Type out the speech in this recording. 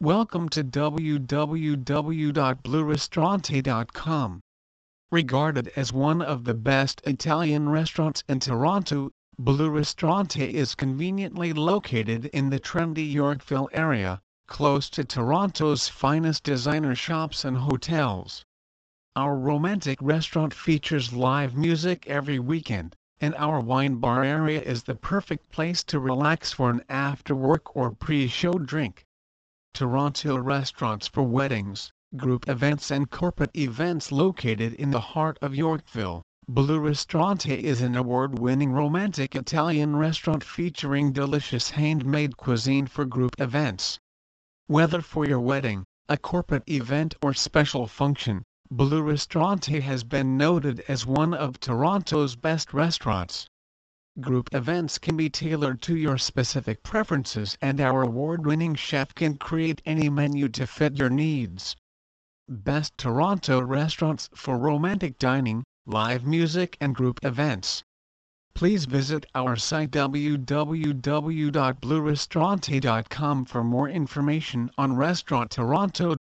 Welcome to www.bluristorante.com. Regarded as one of the best Italian restaurants in Toronto, Blu Ristorante is conveniently located in the trendy Yorkville area, close to Toronto's finest designer shops and hotels. Our romantic restaurant features live music every weekend, and our wine bar area is the perfect place to relax for an after-work or pre-show drink. Toronto restaurants for weddings, group events and corporate events located in the heart of Yorkville. Blu Ristorante is an award-winning romantic Italian restaurant featuring delicious handmade cuisine for group events. Whether for your wedding, a corporate event or special function, Blu Ristorante has been noted as one of Toronto's best restaurants. Group events can be tailored to your specific preferences and our award-winning chef can create any menu to fit your needs. Best Toronto restaurants for romantic dining, live music and group events. Please visit our site www.bluristorante.com for more information on Restaurant Toronto.